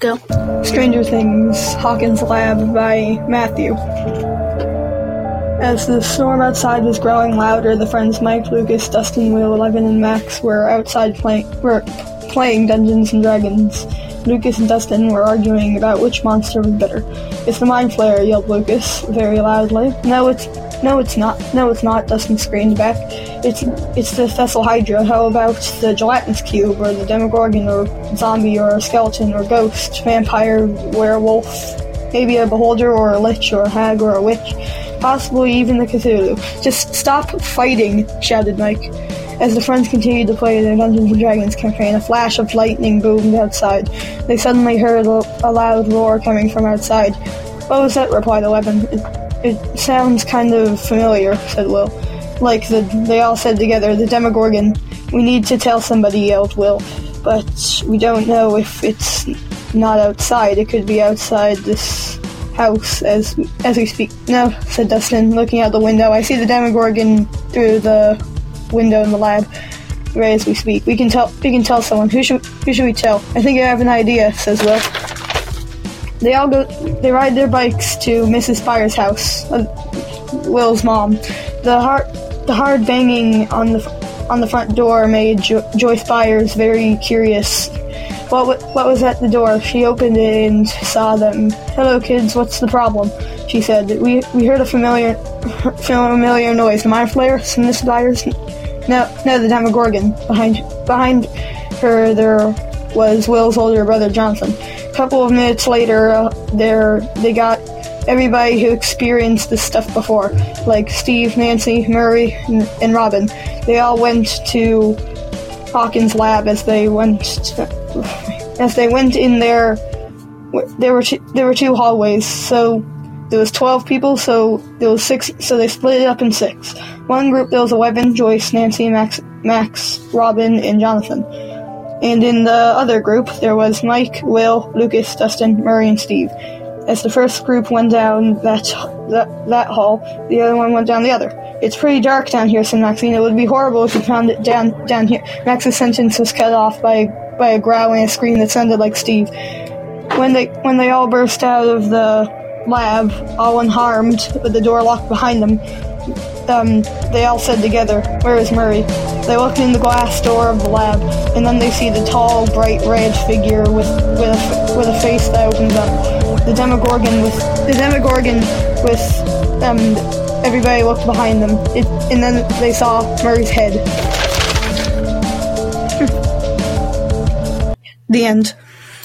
Go. Stranger Things Hawkins Lab by Matthew. As the storm outside was growing louder, the friends Mike, Lucas, Dustin, Will, Eleven, and Max were outside playing were playing Dungeons and Dragons. Lucas and Dustin were arguing about which monster was better. It's the Mind Flayer, yelled Lucas very loudly. No, it's no, it's not. No, it's not. Dustin screamed back. It's it's the Fessel Hydra. How about the Gelatinous Cube, or the Demogorgon, or zombie, or skeleton, or ghost, vampire, werewolf, maybe a beholder, or a lich, or a hag, or a witch, possibly even the Cthulhu. Just stop fighting! shouted Mike. As the friends continued to play their Dungeons and Dragons campaign, a flash of lightning boomed outside. They suddenly heard a, a loud roar coming from outside. What was that? replied Eleven. It, sounds kind of familiar, said Will. Like the they all said together, the Demogorgon. We need to tell somebody, yelled Will. But we don't know if it's not outside. It could be outside this house as as we speak. No, said Dustin, looking out the window. I see the Demogorgon through the window in the lab. Right as we speak, we can tell. We can tell someone. Who should Who should we tell? I think I have an idea," says Will. They all go. They ride their bikes to Mrs. Byers' house. Uh, Will's mom. The hard, the hard banging on the on the front door made jo- Joyce Byers very curious. What w- what was at the door? She opened it and saw them. Hello, kids. What's the problem? She said. We we heard a familiar familiar noise. The mind flayer. Miss Byers. No, no, the Demogorgon. Behind behind her there was Will's older brother Jonathan. A couple of minutes later, uh, there they got everybody who experienced this stuff before, like Steve, Nancy, Murray, and, and Robin. They all went to Hawkins' lab as they went as they went in there. There were two, there were two hallways, so there was twelve people. So there was six. So they split it up in six. One group there was eleven: Joyce, Nancy, Max, Max, Robin, and Jonathan. And in the other group, there was Mike, Will, Lucas, Dustin, Murray, and Steve. As the first group went down that, that, that hall, the other one went down the other. It's pretty dark down here, said Maxine. It would be horrible if you found it down down here. Max's sentence was cut off by by a growl and a scream that sounded like Steve. When they when they all burst out of the lab, all unharmed, with the door locked behind them, um, they all said together, "Where is Murray?" They look in the glass door of the lab, and then they see the tall, bright red figure with with a, with a face that opens up. The Demogorgon with the Demogorgon with um. Everybody looked behind them, it, and then they saw Murray's head. the end.